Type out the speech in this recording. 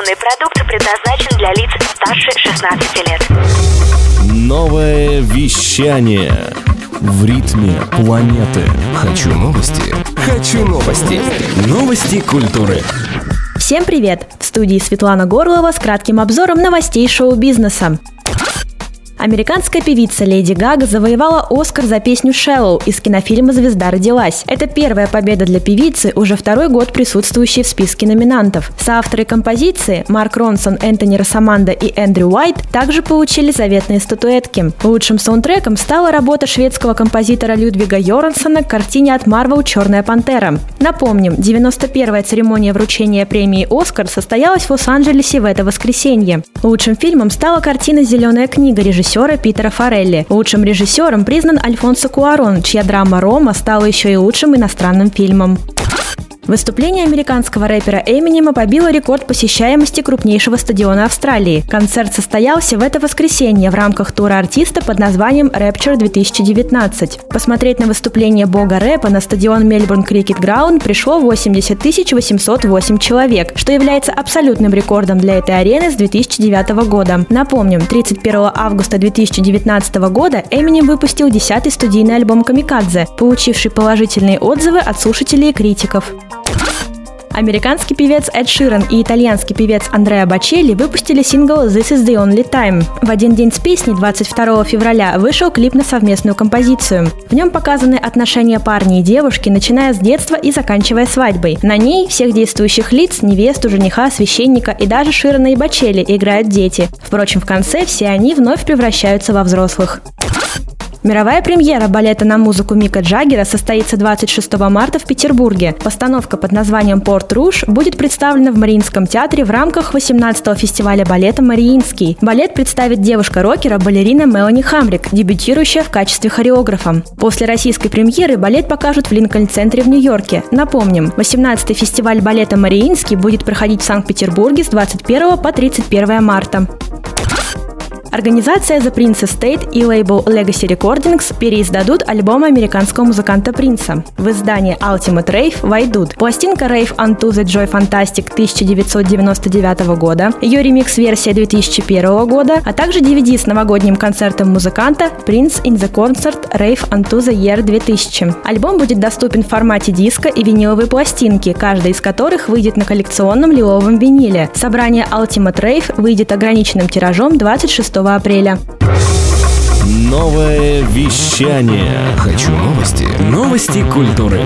Информационный продукт предназначен для лиц старше 16 лет. Новое вещание в ритме планеты. Хочу новости. Хочу новости. Новости культуры. Всем привет! В студии Светлана Горлова с кратким обзором новостей шоу-бизнеса. Американская певица Леди Гага завоевала Оскар за песню «Shallow» из кинофильма «Звезда родилась». Это первая победа для певицы, уже второй год присутствующей в списке номинантов. Соавторы композиции Марк Ронсон, Энтони Росаманда и Эндрю Уайт также получили заветные статуэтки. Лучшим саундтреком стала работа шведского композитора Людвига Йорансона к картине от Марвел «Черная пантера». Напомним, 91-я церемония вручения премии «Оскар» состоялась в Лос-Анджелесе в это воскресенье. Лучшим фильмом стала картина «Зеленая книга» режиссера режиссера Питера Форелли. Лучшим режиссером признан Альфонсо Куарон, чья драма «Рома» стала еще и лучшим иностранным фильмом. Выступление американского рэпера Эминема побило рекорд посещаемости крупнейшего стадиона Австралии. Концерт состоялся в это воскресенье в рамках тура артиста под названием Rapture 2019. Посмотреть на выступление бога рэпа на стадион Мельбурн Крикет Граунд пришло 80 808 человек, что является абсолютным рекордом для этой арены с 2009 года. Напомним, 31 августа 2019 года Эминем выпустил 10-й студийный альбом «Камикадзе», получивший положительные отзывы от слушателей и критиков. Американский певец Эд Ширен и итальянский певец Андреа Бачелли выпустили сингл «This is the only time». В один день с песней, 22 февраля, вышел клип на совместную композицию. В нем показаны отношения парня и девушки, начиная с детства и заканчивая свадьбой. На ней всех действующих лиц, невесту, жениха, священника и даже Ширена и Бачелли играют дети. Впрочем, в конце все они вновь превращаются во взрослых. Мировая премьера балета на музыку Мика Джаггера состоится 26 марта в Петербурге. Постановка под названием «Порт Руж» будет представлена в Мариинском театре в рамках 18-го фестиваля балета «Мариинский». Балет представит девушка-рокера балерина Мелани Хамрик, дебютирующая в качестве хореографа. После российской премьеры балет покажут в Линкольн-центре в Нью-Йорке. Напомним, 18-й фестиваль балета «Мариинский» будет проходить в Санкт-Петербурге с 21 по 31 марта. Организация The Prince Estate и лейбл Legacy Recordings переиздадут альбом американского музыканта Принца. В издании Ultimate Rave войдут пластинка Rave Unto the Joy Fantastic 1999 года, ее ремикс-версия 2001 года, а также DVD с новогодним концертом музыканта Prince in the Concert Rave Unto the Year 2000. Альбом будет доступен в формате диска и виниловой пластинки, каждая из которых выйдет на коллекционном лиловом виниле. Собрание Ultimate Rave выйдет ограниченным тиражом 26 апреля. Новое вещание. Хочу новости. Новости культуры.